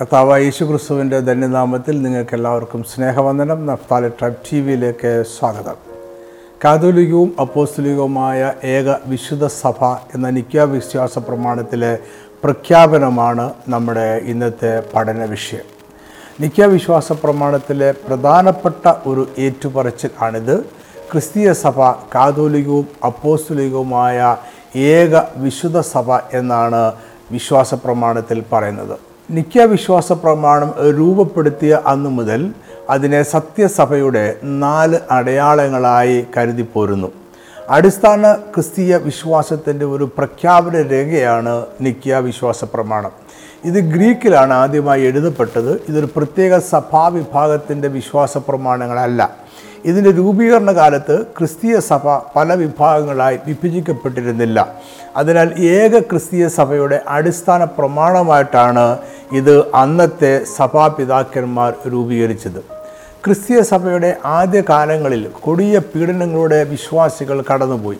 കർത്താവ് യേശു ക്രിസ്തുവിന്റെ ധന്യനാമത്തിൽ നിങ്ങൾക്ക് എല്ലാവർക്കും സ്നേഹവന്ദനം. നഫ്താലി ട്രൈബ് ടി വിയിലേക്ക് സ്വാഗതം. കാതോലികവും അപ്പോസ്തലികവുമായ ഏക വിശുദ്ധ സഭ എന്ന നിത്യ വിശ്വാസ പ്രമാണത്തിലെ പ്രഖ്യാപനമാണ് നമ്മുടെ ഇന്നത്തെ പഠന വിഷയം. നിക്യ വിശ്വാസ പ്രമാണത്തിലെ പ്രധാനപ്പെട്ട ഒരു ഏറ്റുപറച്ചിൽ ആണിത് ക്രിസ്തീയ സഭ കാതോലികവും അപ്പോസ്തലികവുമായ ഏക വിശുദ്ധ സഭ എന്നാണ് വിശ്വാസ പ്രമാണത്തിൽ പറയുന്നത്. നിത്യവിശ്വാസ പ്രമാണം രൂപപ്പെടുത്തിയ അന്നു മുതൽ അതിനെ സത്യസഭയുടെ നാല് അടയാളങ്ങളായി കരുതിപ്പോരുന്നു അടിസ്ഥാന ക്രിസ്തീയ വിശ്വാസത്തിന്റെ ഒരു പ്രഖ്യാപന രേഖയാണ് നിത്യവിശ്വാസ പ്രമാണം ഇത് ഗ്രീക്കിലാണ് ആദ്യമായി എഴുതപ്പെട്ടത്. ഇതൊരു പ്രത്യേക സഭാവിഭാഗത്തിന്റെ വിശ്വാസ പ്രമാണങ്ങളല്ല ഇതിന്റെ രൂപീകരണ കാലത്ത് ക്രിസ്തീയ സഭ പല വിഭാഗങ്ങളായി വിഭജിക്കപ്പെട്ടിരുന്നില്ല. അതിനാൽ ഏക ക്രിസ്തീയ സഭയുടെ അടിസ്ഥാന പ്രമാണമായിട്ടാണ് ഇത് അന്നത്തെ സഭാപിതാക്കന്മാർ രൂപീകരിച്ചത്. ക്രിസ്തീയ സഭയുടെ ആദ്യ കാലങ്ങളിൽ കൊടിയ പീഡനങ്ങളുടെ വിശ്വാസികൾ കടന്നുപോയി.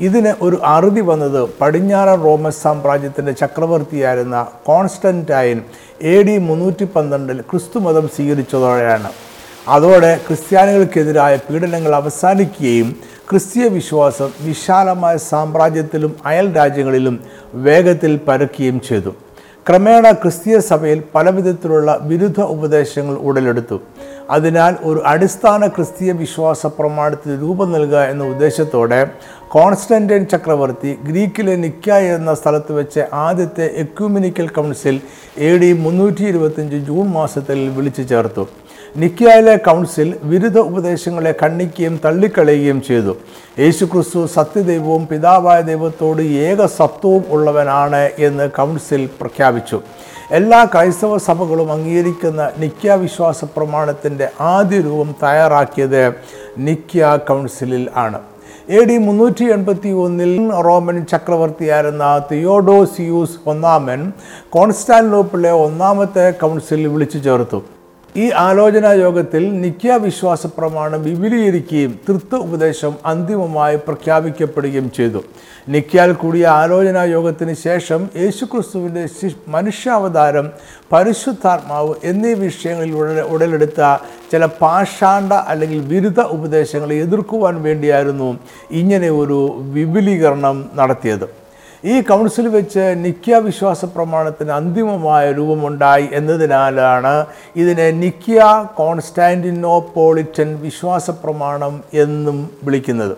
ഇതിന് ഒരു അറുതി വന്നത് പടിഞ്ഞാറൻ റോമൻ സാമ്രാജ്യത്തിന്റെ ചക്രവർത്തിയായിരുന്ന കോൺസ്റ്റന്റൈൻ എ ഡി മുന്നൂറ്റി പന്ത്രണ്ടിൽ ക്രിസ്തുമതം സ്വീകരിച്ചതോടെയാണ്. അതോടെ ക്രിസ്ത്യാനികൾക്കെതിരായ പീഡനങ്ങൾ അവസാനിക്കുകയും ക്രിസ്തീയ വിശ്വാസം വിശാലമായ സാമ്രാജ്യത്തിലും അയൽ രാജ്യങ്ങളിലും വേഗത്തിൽ പരക്കുകയും ചെയ്തു. ക്രമേണ ക്രിസ്തീയ സഭയിൽ പലവിധത്തിലുള്ള വിരുദ്ധ ഉപദേശങ്ങൾ ഉടലെടുത്തു. അതിനാൽ ഒരു അടിസ്ഥാന ക്രിസ്തീയ വിശ്വാസ പ്രമാണത്തിന് രൂപം നൽകുക എന്ന ഉദ്ദേശത്തോടെ കോൺസ്റ്റന്റൈൻ ചക്രവർത്തി ഗ്രീക്കിലെ നിക്ക എന്ന സ്ഥലത്ത് വെച്ച് ആദ്യത്തെ എക്യൂമിനിക്കൽ കൗൺസിൽ എ ഡി മുന്നൂറ്റി ഇരുപത്തിയഞ്ച് ജൂൺ മാസത്തിൽ വിളിച്ചു ചേർത്തു. നിക്കയിലെ കൗൺസിൽ വിരുദ്ധ ഉപദേശങ്ങളെ ഖണ്ഡിക്കുകയും തള്ളിക്കളയുകയും ചെയ്തു. യേശുക്രിസ്തു സത്യദൈവവും പിതാവായ ദൈവത്തോട് ഏക സത്വവും ഉള്ളവനാണ് എന്ന് കൗൺസിൽ പ്രഖ്യാപിച്ചു. എല്ലാ ക്രൈസ്തവ സഭകളും അംഗീകരിക്കുന്ന നിക്യ വിശ്വാസ പ്രമാണത്തിന്റെ ആദ്യ രൂപം തയ്യാറാക്കിയത് നിക്യ കൗൺസിലിൽ ആണ്. എ ഡി മുന്നൂറ്റി എൺപത്തി ഒന്നിൽ റോമൻ ചക്രവർത്തിയായിരുന്ന തിയോഡോസിയൂസ് ഒന്നാമൻ കോൺസ്റ്റാന്റിനോപ്പിളിലെ ഒന്നാമത്തെ കൗൺസിൽ വിളിച്ചു ചേർത്തു. ഈ ആലോചനാ യോഗത്തിൽ നിത്യ വിശ്വാസ പ്രമാണം വിപുലീകരിക്കുകയും തൃത്വ ഉപദേശം അന്തിമമായി പ്രഖ്യാപിക്കപ്പെടുകയും ചെയ്തു. നിക്യാൽ കൂടിയ ആലോചനാ യോഗത്തിന് ശേഷം യേശുക്രിസ്തുവിന്റെ മനുഷ്യാവതാരം പരിശുദ്ധാത്മാവ് എന്നീ വിഷയങ്ങളിൽ ഉടനെ ഉടലെടുത്ത ചില പാഷാണ്ഡ അല്ലെങ്കിൽ ബിരുദ ഉപദേശങ്ങളെ എതിർക്കുവാൻ വേണ്ടിയായിരുന്നു ഇങ്ങനെ ഒരു വിപുലീകരണം നടത്തിയത്. ഈ കൗൺസിൽ വെച്ച് നിക്യ വിശ്വാസ പ്രമാണത്തിന് അന്തിമമായ രൂപമുണ്ടായി എന്നതിനാലാണ് ഇതിനെ നിക്യ കോൺസ്റ്റാന്റിനോപോളിറ്റൻ വിശ്വാസ പ്രമാണം എന്നും വിളിക്കുന്നത്.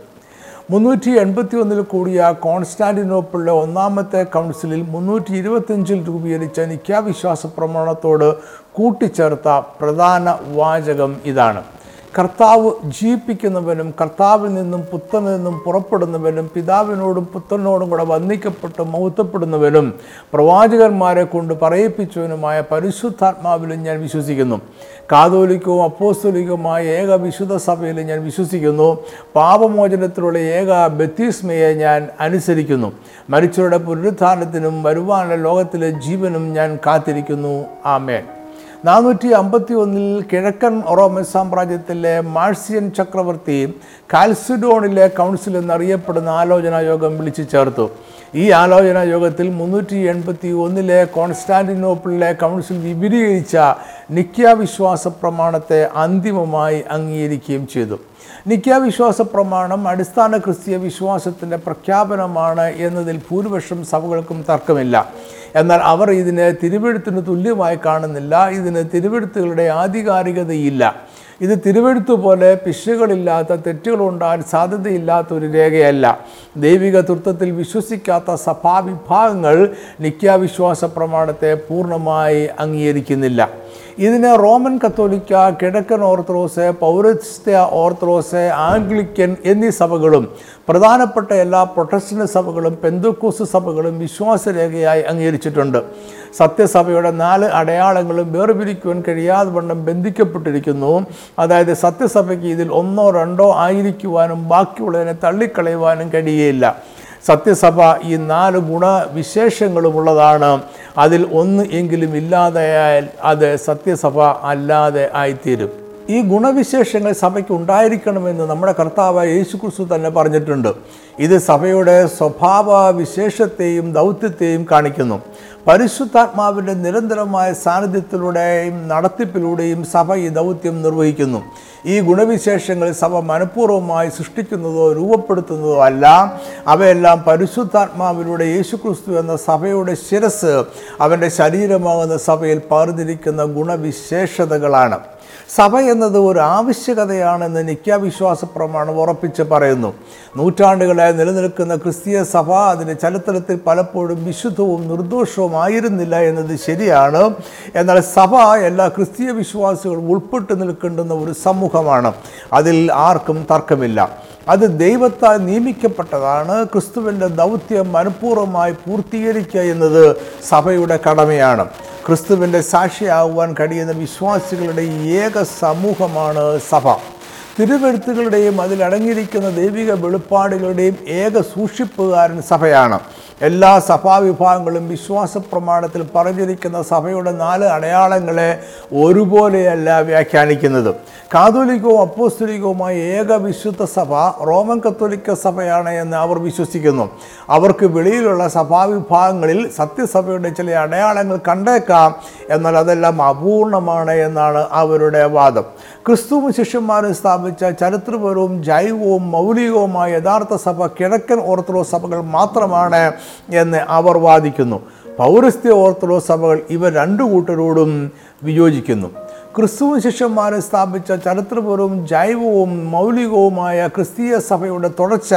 മുന്നൂറ്റി എൺപത്തി ഒന്നിൽ കൂടിയ കോൺസ്റ്റാന്റിനോപ്പിളിലെ ഒന്നാമത്തെ കൗൺസിലിൽ മുന്നൂറ്റി ഇരുപത്തഞ്ചിൽ രൂപീകരിച്ച നിക്യ വിശ്വാസ പ്രമാണത്തോട് കൂട്ടിച്ചേർത്ത പ്രധാന വാചകം ഇതാണ്. കർത്താവ് ജീവിപ്പിക്കുന്നവനും കർത്താവിൽ നിന്നും പുത്രനിൽ നിന്നും പുറപ്പെടുന്നവനും പിതാവിനോടും പുത്രനോടും കൂടെ വന്ദിക്കപ്പെട്ട് മൗത്തപ്പെടുന്നവനും പ്രവാചകന്മാരെ കൊണ്ട് പറയിപ്പിച്ചവനുമായ പരിശുദ്ധാത്മാവിലും ഞാൻ വിശ്വസിക്കുന്നു. കാതോലിക്കവും അപ്പോസ്തോലിക്കുമായ ഏക വിശുദ്ധ സഭയിൽ ഞാൻ വിശ്വസിക്കുന്നു. പാപമോചനത്തിലുള്ള ഏക ബത്തീസ്മയെ ഞാൻ അനുസരിക്കുന്നു. മരിച്ചവരുടെ പുനരുദ്ധാരണത്തിനും വരുവാനുള്ള ലോകത്തിലെ ജീവനും ഞാൻ കാത്തിരിക്കുന്നു. ആമേൻ. നാനൂറ്റി അമ്പത്തി ഒന്നിൽ കിഴക്കൻ റോമൻ സാമ്രാജ്യത്തിലെ മാഴ്സിയൻ ചക്രവർത്തി കാൽസിഡോണിലെ കൗൺസിൽ എന്നറിയപ്പെടുന്ന ആലോചനാ യോഗം വിളിച്ചു ചേർത്തു. ഈ ആലോചനാ യോഗത്തിൽ മുന്നൂറ്റി എൺപത്തി ഒന്നിലെ കോൺസ്റ്റാന്റിനോപ്പിളിലെ കൗൺസിൽ വിപുലീകരിച്ച നിക്യാവിശ്വാസ പ്രമാണത്തെ അന്തിമമായി അംഗീകരിക്കുകയും ചെയ്തു. നിക്യാവിശ്വാസ പ്രമാണം അടിസ്ഥാന ക്രിസ്തീയ വിശ്വാസത്തിന്റെ പ്രഖ്യാപനമാണ് എന്നതിൽ ഭൂരിപക്ഷം സഭകൾക്കും തർക്കമില്ല. എന്നാൽ അവർ ഇതിനെ തിരുവെഴുത്തിന് തുല്യമായി കാണുന്നില്ല. ഇതിന് തിരുവെഴുത്തുകളുടെ ആധികാരികതയില്ല. ഇത് തിരുവെഴുത്തു പോലെ പിശുകളില്ലാത്ത തെറ്റുകളുണ്ടാകാൻ സാധ്യതയില്ലാത്ത ഒരു രേഖയല്ല. ദൈവിക തൃത്വത്തിൽ വിശ്വസിക്കാത്ത സഭാവിഭാഗങ്ങൾ നിത്യാവിശ്വാസ പ്രമാണത്തെ പൂർണമായി അംഗീകരിക്കുന്നില്ല. ഇതിന് റോമൻ കത്തോലിക്ക കിഴക്കൻ ഓർത്തഡോക്സ് പൗരസ്ത്യ ഓർത്തഡോക്സ് ആംഗ്ലിക്കൻ എന്നീ സഭകളും പ്രധാനപ്പെട്ട എല്ലാ പ്രൊട്ടസ്റ്റന്റ് സഭകളും പെന്തക്കോസ് സഭകളും വിശ്വാസരേഖയായി അംഗീകരിച്ചിട്ടുണ്ട്. സത്യസഭയുടെ നാല് അടയാളങ്ങളും വേർപിരിക്കുവാൻ കഴിയാതെ വണ്ണം ബന്ധിക്കപ്പെട്ടിരിക്കുന്നു. അതായത് സത്യസഭയ്ക്ക് ഇതിൽ ഒന്നോ രണ്ടോ ആയിരിക്കുവാനും ബാക്കിയുള്ളതിനെ തള്ളിക്കളയുവാനും കഴിയുകയില്ല സത്യസഭ ഈ നാല് ഗുണവിശേഷങ്ങളുമുള്ളതാണ് അതിൽ ഒന്ന് എങ്കിലും ഇല്ലാതെയായാൽ അത് സത്യസഭ അല്ലാതെ ആയിത്തീരും. ഈ ഗുണവിശേഷങ്ങൾ സഭയ്ക്ക് ഉണ്ടായിരിക്കണമെന്ന് നമ്മുടെ കർത്താവായ യേശുക്രിസ്തു തന്നെ പറഞ്ഞിട്ടുണ്ട്. ഇത് സഭയുടെ സ്വഭാവ വിശേഷത്തെയും ദൗത്യത്തെയും കാണിക്കുന്നു. പരിശുദ്ധാത്മാവിന്റെ നിരന്തരമായ സാന്നിധ്യത്തിലൂടെയും നടത്തിപ്പിലൂടെയും സഭ ഈ ദൗത്യം നിർവഹിക്കുന്നു. ഈ ഗുണവിശേഷങ്ങൾ സഭ മനഃപൂർവമായി സൃഷ്ടിക്കുന്നതോ രൂപപ്പെടുത്തുന്നതോ അല്ല. അവയെല്ലാം പരിശുദ്ധാത്മാവിലൂടെ യേശുക്രിസ്തു എന്ന സഭയുടെ ശിരസ് അവന്റെ ശരീരമാകുന്ന സഭയിൽ പാർന്നിരിക്കുന്ന ഗുണവിശേഷതകളാണ്. സഭ എന്നത് ഒരു ആവശ്യകതയാണെന്ന് നിത്യാവിശ്വാസ പ്രമാണം ഉറപ്പിച്ച് പറയുന്നു. നൂറ്റാണ്ടുകളായി നിലനിൽക്കുന്ന ക്രിസ്തീയ സഭ അതിന്റെ ചരിത്രത്തിൽ പലപ്പോഴും വിശുദ്ധവും നിർദോഷവും ആയിരുന്നില്ല എന്നത് ശരിയാണ്. എന്നാൽ സഭ എല്ലാ ക്രിസ്തീയ വിശ്വാസികളും ഉൾപ്പെട്ട് നിൽക്കേണ്ടുന്ന ഒരു സമൂഹമാണ്. അതിൽ ആർക്കും തർക്കമില്ല. അത് ദൈവത്താൽ നിയമിക്കപ്പെട്ടതാണ്. ക്രിസ്തുവിന്റെ ദൗത്യം മനഃപൂർവമായി പൂർത്തീകരിക്കുക എന്നത് സഭയുടെ കടമയാണ്. ക്രിസ്തുവിന്റെ സാക്ഷിയാകുവാൻ കഴിയുന്ന വിശ്വാസികളുടെ ഏക സമൂഹമാണ് സഭ. തിരുവെഴുത്തുകളുടെയും അതിലടങ്ങിയിരിക്കുന്ന ദൈവിക വെളിപ്പാടുകളുടെയും ഏക സൂക്ഷിപ്പുകാരൻ സഭയാണ്. എല്ലാ സഭാവിഭാഗങ്ങളും വിശ്വാസ പ്രമാണത്തിൽ പറഞ്ഞിരിക്കുന്ന സഭയുടെ നാല് അടയാളങ്ങളെ ഒരുപോലെയല്ല വ്യാഖ്യാനിക്കുന്നത്. കാതോലിക്കവും അപ്പോസ്തലികവുമായ ഏക വിശുദ്ധ സഭ റോമൻ കത്തോലിക്ക സഭയാണ് എന്ന് അവർ വിശ്വസിക്കുന്നു. അവർക്ക് വെളിയിലുള്ള സഭാവിഭാഗങ്ങളിൽ സത്യസഭയുടെ ചില അടയാളങ്ങൾ കണ്ടേക്കാം എന്നാൽ അതെല്ലാം അപൂർണമാണ് എന്നാണ് അവരുടെ വാദം. ക്രിസ്തുവും ശിഷ്യന്മാരും ചരിത്രപരവും ജൈവവും മൗലികവുമായ യഥാർത്ഥ സഭ കിഴക്കൻ ഓർത്തഡോക്സ് സഭകൾ മാത്രമാണ് എന്ന് അവർ വാദിക്കുന്നു. പൗരസ്ത്യ ഓർത്തഡോക്സ് സഭകൾ ഇവ രണ്ടു കൂട്ടരോടും വിയോജിക്കുന്നു. ക്രിസ്തുവും ശിഷ്യന്മാരെ സ്ഥാപിച്ച ചരിത്രപരവും ജൈവവും മൗലികവുമായ ക്രിസ്തീയ സഭയുടെ തുടർച്ച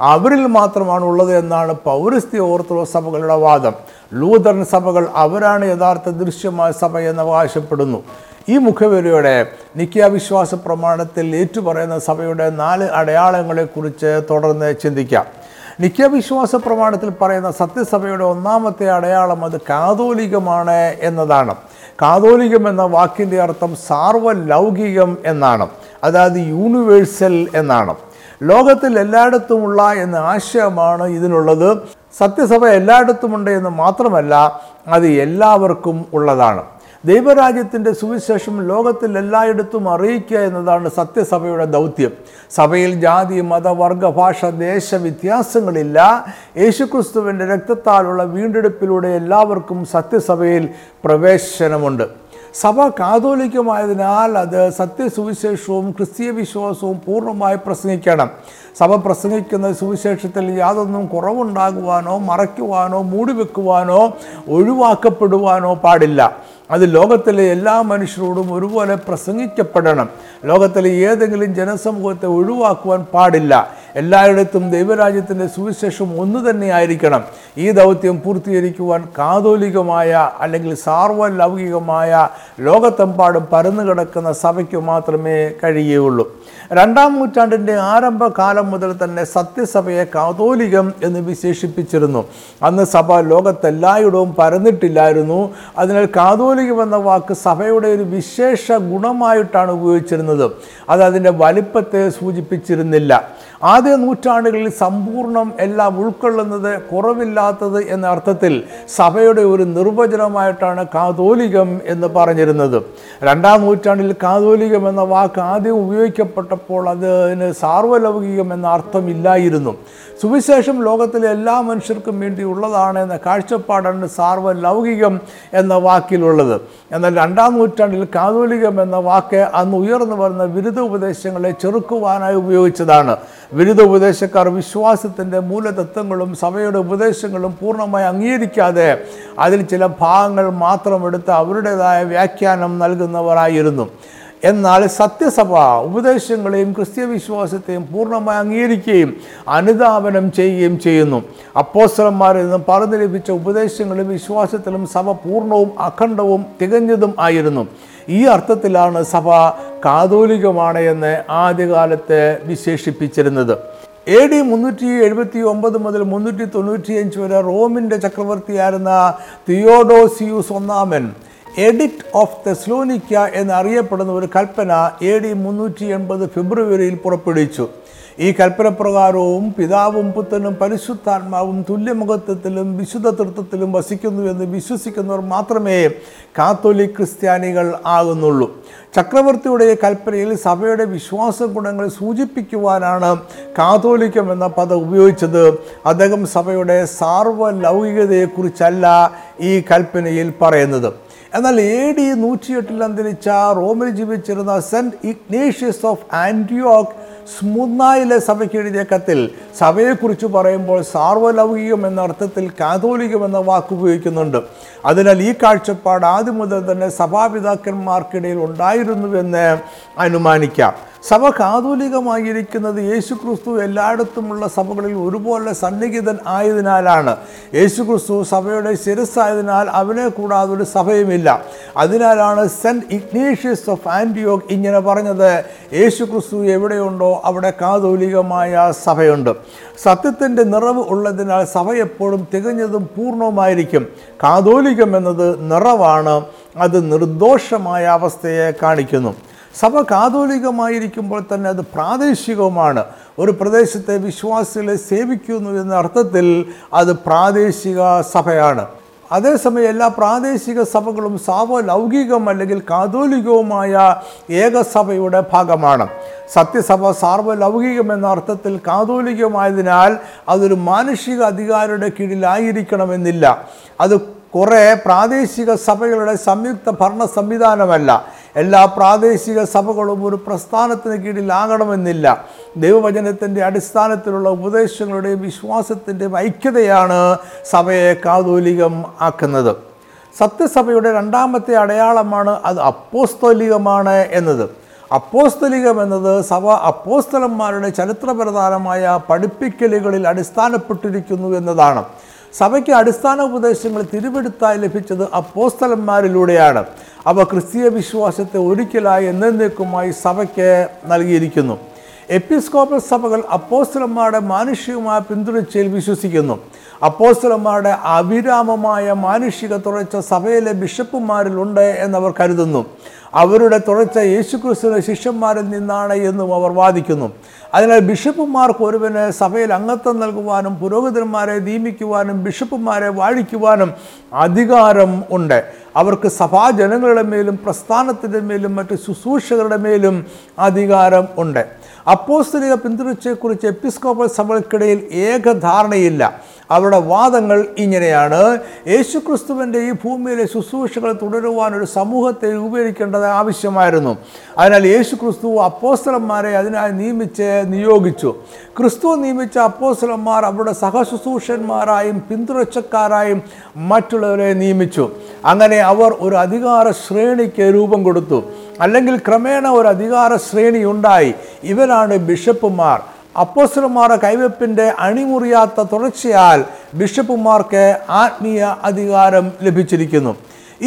അവരിൽ മാത്രമാണ് ഉള്ളത് എന്നാണ് പൗരസ്ത്യ ഓർത്തഡോക്സ് സഭകളുടെ വാദം. ലൂതറൻ സഭകൾ അവരാണ് യഥാർത്ഥ ദൃശ്യമായ സഭ എന്ന് അവകാശപ്പെടുന്നു. ഈ മുഖവരിയോടെ നിത്യാവിശ്വാസ പ്രമാണത്തിൽ ഏറ്റുപറയുന്ന സഭയുടെ നാല് അടയാളങ്ങളെക്കുറിച്ച് തുടർന്ന് ചിന്തിക്കാം. നിത്യവിശ്വാസ പ്രമാണത്തിൽ പറയുന്ന സത്യസഭയുടെ ഒന്നാമത്തെ അടയാളം അത് കാതോലികമാണ് എന്നതാണ്. കാതോലികം എന്ന വാക്കിന്റെ അർത്ഥം സാർവലൗകികം എന്നാണ്. അതായത് യൂണിവേഴ്സൽ എന്നാണ്. ലോകത്തിൽ എല്ലായിടത്തുമുള്ള എന്ന ആശയമാണ് ഇതിനുള്ളത് സത്യസഭ എല്ലായിടത്തുമുണ്ട് എന്ന് മാത്രമല്ല അത് എല്ലാവർക്കും ഉള്ളതാണ്. ദൈവരാജ്യത്തിന്റെ സുവിശേഷം ലോകത്തിൽ എല്ലായിടത്തും അറിയിക്കുക എന്നതാണ് സത്യസഭയുടെ ദൗത്യം. സഭയിൽ ജാതി മത വർഗ ഭാഷ ദേശ വ്യത്യാസങ്ങളില്ല. യേശുക്രിസ്തുവിന്റെ രക്തത്താലുള്ള വീണ്ടെടുപ്പിലൂടെ എല്ലാവർക്കും സത്യസഭയിൽ പ്രവേശനമുണ്ട്. സഭ കാതോലികമായതിനാൽ അത് സത്യസുവിശേഷവും ക്രിസ്തീയ വിശ്വാസവും പൂർണമായി പ്രസംഗിക്കണം. സഭ പ്രസംഗിക്കുന്ന സുവിശേഷത്തിൽ യാതൊന്നും കുറവുണ്ടാകുവാനോ മറയ്ക്കുവാനോ മൂടിവെക്കുവാനോ ഒഴിവാക്കപ്പെടുവാനോ പാടില്ല. അത് ലോകത്തിലെ എല്ലാ മനുഷ്യരോടും ഒരുപോലെ പ്രസംഗിക്കപ്പെടണം. ലോകത്തിലെ ഏതെങ്കിലും ജനസമൂഹത്തെ ഒഴിവാക്കുവാൻ പാടില്ല. എല്ലായിടത്തും ദൈവരാജ്യത്തിന്റെ സുവിശേഷം ഒന്ന് തന്നെ ആയിരിക്കണം. ഈ ദൗത്യം പൂർത്തീകരിക്കുവാൻ കാതോലികമായ അല്ലെങ്കിൽ സാർവലൗകികമായ ലോകത്തെമ്പാടും പരന്നു കിടക്കുന്ന സഭയ്ക്ക് മാത്രമേ കഴിയുകയുള്ളൂ. രണ്ടാം നൂറ്റാണ്ടിന്റെ ആരംഭകാലം മുതൽ തന്നെ സത്യസഭയെ കാതോലികം എന്ന് വിശേഷിപ്പിച്ചിരുന്നു. അന്ന് സഭ ലോകത്തെല്ലായിടവും പരന്നിട്ടില്ലായിരുന്നു. അതിനാൽ കാതോലികം എന്ന വാക്ക് സഭയുടെ ഒരു വിശേഷ ഗുണമായിട്ടാണ് ഉപയോഗിച്ചിരുന്നത്. അത് അതിന്റെ വലിപ്പത്തെ സൂചിപ്പിച്ചിരുന്നില്ല. ആദ്യ നൂറ്റാണ്ടുകളിൽ സമ്പൂർണം എല്ലാം ഉൾക്കൊള്ളുന്നത് കുറവില്ലാത്തത് എന്ന അർത്ഥത്തിൽ സഭയുടെ ഒരു നിർവചനമായിട്ടാണ് കാതോലികം എന്ന് പറഞ്ഞിരുന്നത്. രണ്ടാം നൂറ്റാണ്ടിൽ കാതോലികം എന്ന വാക്ക് ആദ്യം ഉപയോഗിക്കപ്പെട്ടപ്പോൾ അതിന് സാർവലൗകികം എന്ന അർത്ഥമില്ലായിരുന്നു സുവിശേഷം ലോകത്തിലെ എല്ലാ മനുഷ്യർക്കും വേണ്ടി ഉള്ളതാണ് എന്ന കാഴ്ചപ്പാടാണ് സാർവലൗകികം എന്ന വാക്കിലുള്ളത്. എന്നാൽ രണ്ടാം നൂറ്റാണ്ടിൽ കാതോലികം എന്ന വാക്ക് അന്ന് ഉയർന്നു വരുന്ന ബിരുദ ഉപദേശങ്ങളെ ചെറുക്കുവാനായി ഉപയോഗിച്ചതാണ്. വിരുദ്ധ ഉപദേശക്കാർ വിശ്വാസത്തിന്റെ മൂലതത്വങ്ങളും സഭയുടെ ഉപദേശങ്ങളും പൂർണമായി അംഗീകരിക്കാതെ അതിൽ ചില ഭാഗങ്ങൾ മാത്രം എടുത്ത് അവരുടേതായ വ്യാഖ്യാനം നൽകുന്നവരായിരുന്നു. എന്നാൽ സത്യസഭ ഉപദേശങ്ങളെയും ക്രിസ്തീയ വിശ്വാസത്തെയും പൂർണമായി അംഗീകരിക്കുകയും അനുധാപനം ചെയ്യുകയും ചെയ്യുന്നു. അപ്പോസ്തലന്മാരിൽ നിന്നും പറഞ്ഞു ലഭിച്ച ഉപദേശങ്ങളും വിശ്വാസത്തിലും സഭ പൂർണവും അഖണ്ഡവും തികഞ്ഞതും ആയിരുന്നു. ഈ അർത്ഥത്തിലാണ് സഭ കാതോലികമാണ് എന്ന് ആദ്യകാലത്ത് വിശേഷിപ്പിച്ചിരുന്നത്. എ ഡി മുന്നൂറ്റി എഴുപത്തി ഒമ്പത് മുതൽ മുന്നൂറ്റി തൊണ്ണൂറ്റിയഞ്ച് വരെ റോമിന്റെ ചക്രവർത്തിയായിരുന്ന തിയോഡോസിയൂസ് ഒന്നാമൻ എഡിക്റ്റ് ഓഫ് തെസ്ലോനിക്ക എന്നറിയപ്പെടുന്ന ഒരു കൽപ്പന എ ഡി മുന്നൂറ്റി എൺപത് ഫെബ്രുവരിയിൽ പുറപ്പെടുവിച്ചു. ഈ കൽപ്പനപ്രകാരവും പിതാവും പുത്രനും പരിശുദ്ധാത്മാവും തുല്യമുഖത്വത്തിലും വിശുദ്ധ തൃത്വത്തിലും വസിക്കുന്നു എന്ന് വിശ്വസിക്കുന്നവർ മാത്രമേ കാത്തോലിക് ക്രിസ്ത്യാനികൾ ആകുന്നുള്ളൂ. ചക്രവർത്തിയുടെ കൽപ്പനയിൽ സഭയുടെ വിശ്വാസ ഗുണങ്ങൾ സൂചിപ്പിക്കുവാനാണ് കാതോലിക്കം എന്ന പദം ഉപയോഗിച്ചത്. അദ്ദേഹം സഭയുടെ സാർവലൗകികതയെക്കുറിച്ചല്ല ഈ കൽപ്പനയിൽ പറയുന്നത്. എന്നാൽ എ ഡി നൂറ്റിയെട്ടിൽ അന്തരിച്ച റോമിൽ ജീവിച്ചിരുന്ന സെന്റ് ഇഗ്നേഷ്യസ് ഓഫ് ആന്റിയോക്ക് സ്മുന്നായിലെ സഭയ്ക്ക് എഴുതിയ കത്തിൽ സഭയെക്കുറിച്ച് പറയുമ്പോൾ സാർവലൗകികം എന്ന അർത്ഥത്തിൽ കാതോലികം എന്ന വാക്ക് ഉപയോഗിക്കുന്നുണ്ട്. അതിനാൽ ഈ കാഴ്ചപ്പാട് ആദ്യം മുതൽ തന്നെ സഭാപിതാക്കന്മാർക്കിടയിൽ ഉണ്ടായിരുന്നുവെന്ന് അനുമാനിക്കാം. സഭ കാതോലികമായിരിക്കുന്നത് യേശു ക്രിസ്തു എല്ലായിടത്തുമുള്ള സഭകളിൽ ഒരുപോലെ സന്നിഹിതൻ ആയതിനാലാണ്. യേശു ക്രിസ്തു സഭയുടെ ശിരസ്സായതിനാൽ അവനെ കൂടാതെ ഒരു സഭയുമില്ല. അതിനാലാണ് സെന്റ് ഇഗ്നേഷ്യസ് ഓഫ് ആന്റിയോക്ക് ഇങ്ങനെ പറഞ്ഞത് യേശു ക്രിസ്തു എവിടെയുണ്ടോ അവിടെ കാതോലികമായ സഭയുണ്ട്. സത്യത്തിന്റെ നിറവ് ഉള്ളതിനാൽ സഭ എപ്പോഴും തികഞ്ഞതും പൂർണവുമായിരിക്കും കാതോലികം എന്നത് നിറവാണ് അത് നിർദോഷമായ അവസ്ഥയെ കാണിക്കുന്നു. സഭ കാതോലികമായിരിക്കുമ്പോൾ തന്നെ അത് പ്രാദേശികവുമാണ്. ഒരു പ്രദേശത്തെ വിശ്വാസികളെ സേവിക്കുന്നു എന്ന അർത്ഥത്തിൽ അത് പ്രാദേശിക സഭയാണ്. അതേസമയം എല്ലാ പ്രാദേശിക സഭകളും സാർവലൗകികം അല്ലെങ്കിൽ കാതോലികവുമായ ഏകസഭയുടെ ഭാഗമാണ്. സത്യസഭ സാർവലൗകികം എന്ന അർത്ഥത്തിൽ കാതോലികമായതിനാൽ അതൊരു മാനുഷിക അധികാരിയുടെ കീഴിലായിരിക്കണമെന്നില്ല. അത് കുറേ പ്രാദേശിക സഭകളുടെ സംയുക്ത ഭരണ സംവിധാനമല്ല എല്ലാ പ്രാദേശിക സഭകളും ഒരു പ്രസ്ഥാനത്തിന് കീഴിലാകണമെന്നില്ല ദൈവവചനത്തിന്റെ അടിസ്ഥാനത്തിലുള്ള ഉപദേശങ്ങളുടെയും വിശ്വാസത്തിന്റെയും ഐക്യതയാണ് സഭയെ കാതോലികം ആക്കുന്നത്. സത്യസഭയുടെ രണ്ടാമത്തെ അടയാളമാണ് അത് അപ്പോസ്തോലികമാണ് എന്നത്. അപ്പോസ്തലികം എന്നത് സഭ അപ്പോസ്തലന്മാരുടെ ചരിത്രപ്രധാനമായ പഠിപ്പിക്കലുകളിൽ അടിസ്ഥാനപ്പെട്ടിരിക്കുന്നു എന്നതാണ്. സഭയ്ക്ക് അടിസ്ഥാന ഉപദേശങ്ങൾ തിരുവെടുത്തായി ലഭിച്ചത് അപ്പോസ്തലന്മാരിലൂടെയാണ്. അവ ക്രിസ്തീയ വിശ്വാസത്തെ ഒരിക്കലായി എന്നേക്കുമായി സഭയ്ക്ക് നൽകിയിരിക്കുന്നു. എപ്പിസ്കോപ്പൽ സഭകൾ അപ്പോസ്തലന്മാരുടെ മാനുഷികമായ പിന്തുണച്ചയിൽ വിശ്വസിക്കുന്നു. അപ്പോസ്തലന്മാരുടെ അവിരാമമായ മാനുഷിക തുടർച്ച സഭയിലെ ബിഷപ്പുമാരിലുണ്ട് എന്നവർ കരുതുന്നു. അവരുടെ തുടർച്ച യേശുക്രിസ്തുവിന്റെ ശിഷ്യന്മാരിൽ നിന്നാണ് എന്നും അവർ വാദിക്കുന്നു. അതിനാൽ ബിഷപ്പുമാർക്ക് ഒരുവന് സഭയിൽ അംഗത്വം നൽകുവാനും പുരോഹിതന്മാരെ നിയമിക്കുവാനും ബിഷപ്പുമാരെ വാഴിക്കുവാനും അധികാരം ഉണ്ട്. അവർക്ക് സഭാജനങ്ങളുടെ മേലും പ്രസ്ഥാനത്തിന്റെ മേലും മറ്റ് ശുശ്രൂഷകരുടെ മേലും അധികാരം ഉണ്ട്. അപ്പോസ്തലിക പിന്തുണച്ചയെക്കുറിച്ച് എപ്പിസ്കോപ്പൽ സഭകൾക്കിടയിൽ ഏകധാരണയില്ല. അവരുടെ വാദങ്ങൾ ഇങ്ങനെയാണ്. യേശുക്രിസ്തുവിന്റെ ഈ ഭൂമിയിലെ ശുശ്രൂഷകൾ തുടരുവാൻ ഒരു സമൂഹത്തെ രൂപീകരിക്കേണ്ടത് ആവശ്യമായിരുന്നു. അതിനാൽ യേശു ക്രിസ്തു അപ്പോസ്തലന്മാരെ അതിനായി നിയമിച്ച് നിയോഗിച്ചു. ക്രിസ്തു നിയമിച്ച അപ്പോസ്തലന്മാർ അവരുടെ സഹശുശ്രൂഷന്മാരായും പിന്തുണച്ചക്കാരായും മറ്റുള്ളവരെ നിയമിച്ചു. അങ്ങനെ അവർ ഒരു അധികാര ശ്രേണിക്ക് രൂപം കൊടുത്തു. അല്ലെങ്കിൽ ക്രമേണ ഒരു അധികാര ശ്രേണി ഉണ്ടായി. ഇവരാണ് ബിഷപ്പുമാർ. അപ്പോസ്റ്റർമാരുടെ കൈവെപ്പിന്റെ അണിമുറിയാത്ത തുടർച്ചയാൽ ബിഷപ്പുമാർക്ക് ആത്മീയ അധികാരം ലഭിച്ചിരിക്കുന്നു.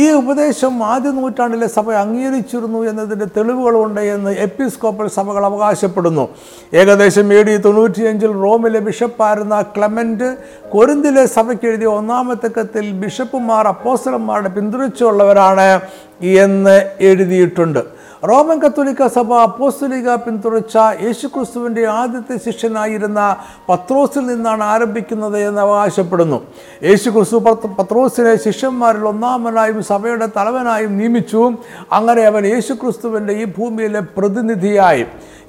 ഈ ഉപദേശം ആദ്യ നൂറ്റാണ്ടിലെ സഭ അംഗീകരിച്ചിരുന്നു എന്നതിന്റെ തെളിവുകളുണ്ട് എന്ന് എപ്പിസ്കോപ്പൽ സഭകൾ അവകാശപ്പെടുന്നു. ഏകദേശം എ ഡി തൊണ്ണൂറ്റിയഞ്ചിൽ റോമിലെ ബിഷപ്പായിരുന്ന ക്ലമന്റ് കൊരിന്തിലെ സഭയ്ക്ക് എഴുതിയ ഒന്നാമത്തെ കത്തിൽ ബിഷപ്പുമാർ അപ്പോസ്റ്റലന്മാരുടെ പിന്തുണച്ചുള്ളവരാണ് എന്ന് എഴുതിയിട്ടുണ്ട്. റോമൻ കത്തോലിക്ക സഭ അപ്പോസ്തലിക പിന്തുണച്ച യേശുക്രിസ്തുവിന്റെ ആദ്യത്തെ ശിഷ്യനായിരുന്ന പത്രോസിൽ നിന്നാണ് ആരംഭിക്കുന്നത് എന്ന് അവകാശപ്പെടുന്നു യേശുക്രിസ്തു പത്രോസിനെ ശിഷ്യന്മാരിൽ ഒന്നാമനായും സഭയുടെ തലവനായും നിയമിച്ചു. അങ്ങനെ അവൻ യേശുക്രിസ്തുവിന്റെ ഈ ഭൂമിയിലെ പ്രതിനിധിയായി.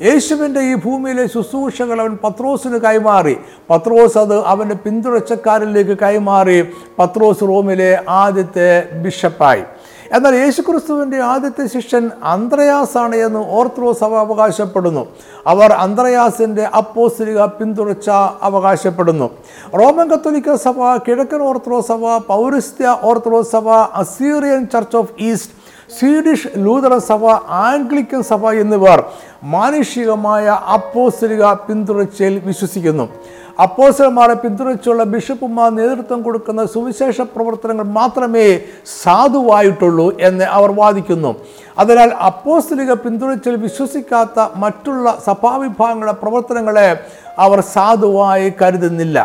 യേശുവിന്റെ ഈ ഭൂമിയിലെ ശുശ്രൂഷകൾ അവൻ പത്രോസിന് കൈമാറി. പത്രോസ് അത് അവന്റെ പിന്തുണച്ചക്കാരിലേക്ക് കൈമാറി. പത്രോസ് റോമിലെ ആദ്യത്തെ ബിഷപ്പായി. എന്നാൽ യേശുക്രിസ്തുവിന്റെ ആദ്യത്തെ ശിഷ്യൻ അന്ത്രയാസാണ് എന്ന് ഓർത്തഡോക്സ് സഭ അവകാശപ്പെടുന്നു. അവർ അന്ത്രയാസിന്റെ അപ്പോസ്തലിക പിന്തുണച്ച അവകാശപ്പെടുന്നു. റോമൻ കത്തോലിക്ക സഭ കിഴക്കൻ ഓർത്തഡോക്സ് സഭ പൗരസ്ത്യ ഓർത്തഡോക്സ് സഭ Assyrian church of east Swedish Lutheran സഭ ആംഗ്ലിക്കൻ സഭ എന്നിവർ മാനുഷികമായ അപ്പോസ്തലിക പിന്തുണച്ചയിൽ വിശ്വസിക്കുന്നു. അപ്പോസലന്മാരെ പിന്തുണച്ചുള്ള ബിഷപ്പുമാർ നേതൃത്വം കൊടുക്കുന്ന സുവിശേഷ പ്രവർത്തനങ്ങൾ മാത്രമേ സാധുവായിട്ടുള്ളൂ എന്ന് അവർ വാദിക്കുന്നു. അതിനാൽ അപ്പോസ്തലിക പിന്തുണച്ചിൽ വിശ്വസിക്കാത്ത മറ്റുള്ള സഭാവിഭാഗങ്ങളുടെ പ്രവർത്തനങ്ങളെ അവർ സാധുവായി കരുതുന്നില്ല.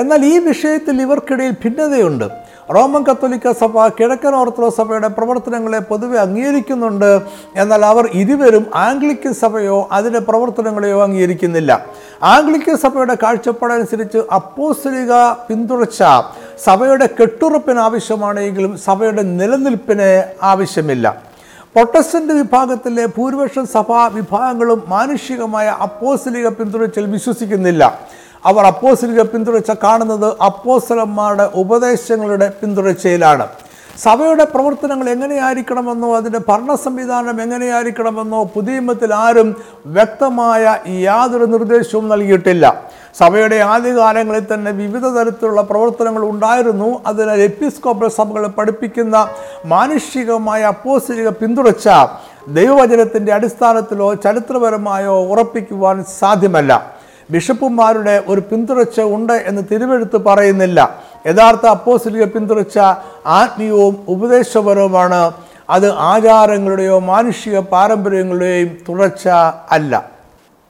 എന്നാൽ ഈ വിഷയത്തിൽ ഇവർക്കിടയിൽ ഭിന്നതയുണ്ട്. റോമൻ കത്തോലിക്ക സഭ കിഴക്കൻ ഓർത്തഡോക്സ് സഭയുടെ പ്രവർത്തനങ്ങളെ പൊതുവെ അംഗീകരിക്കുന്നുണ്ട്. എന്നാൽ അവർ ഇരുവരും ആംഗ്ലിക്കൻ സഭയോ അതിന്റെ പ്രവർത്തനങ്ങളെയോ അംഗീകരിക്കുന്നില്ല. ആംഗ്ലിക്കൻ സഭയുടെ കാഴ്ചപ്പാടനുസരിച്ച് അപ്പോസ്ലിക പിന്തുടർച്ച സഭയുടെ കെട്ടുറപ്പിന് ആവശ്യമാണെങ്കിലും സഭയുടെ നിലനിൽപ്പിന് ആവശ്യമില്ല. പ്രൊട്ടസ്റ്റന്റ് വിഭാഗത്തിലെ ഭൂരിപക്ഷം സഭാ വിഭാഗങ്ങളും മാനുഷികമായ അപ്പോസ്ലിക പിന്തുണച്ചിൽ വിശ്വസിക്കുന്നില്ല. അവർ അപ്പോസ്തലിക പിന്തുടർച്ച കാണുന്നത് അപ്പോസലന്മാരുടെ ഉപദേശങ്ങളുടെ പിന്തുടർച്ചയിലാണ് സഭയുടെ പ്രവർത്തനങ്ങൾ എങ്ങനെയായിരിക്കണമെന്നോ അതിന്റെ ഭരണ സംവിധാനം എങ്ങനെയായിരിക്കണമെന്നോ പുതിയമത്തിൽ ആരും വ്യക്തമായ യാതൊരു നിർദ്ദേശവും നൽകിയിട്ടില്ല. സഭയുടെ ആദ്യകാലങ്ങളിൽ തന്നെ വിവിധ തരത്തിലുള്ള പ്രവർത്തനങ്ങൾ ഉണ്ടായിരുന്നു. അതിനാൽ എപ്പിസ്കോപ്പൽ സഭകൾ പഠിപ്പിക്കുന്ന മാനുഷികമായ അപ്പോസ്തലിക പിന്തുടച്ച ദൈവവചനത്തിന്റെ അടിസ്ഥാനത്തിലോ ചരിത്രപരമായോ ഉറപ്പിക്കുവാൻ സാധ്യമല്ല. ബിഷപ്പുമാരുടെ ഒരു പിന്തുടർച്ച ഉണ്ട് എന്ന് തിരുവെഴുത്ത് പറയുന്നില്ല. യഥാർത്ഥ അപ്പോസിലിക പിന്തുടർച്ച ആത്മീയവും ഉപദേശപരവുമാണ്. അത് ആചാരങ്ങളുടെയോ മാനുഷിക പാരമ്പര്യങ്ങളുടെയും തുടർച്ച അല്ല.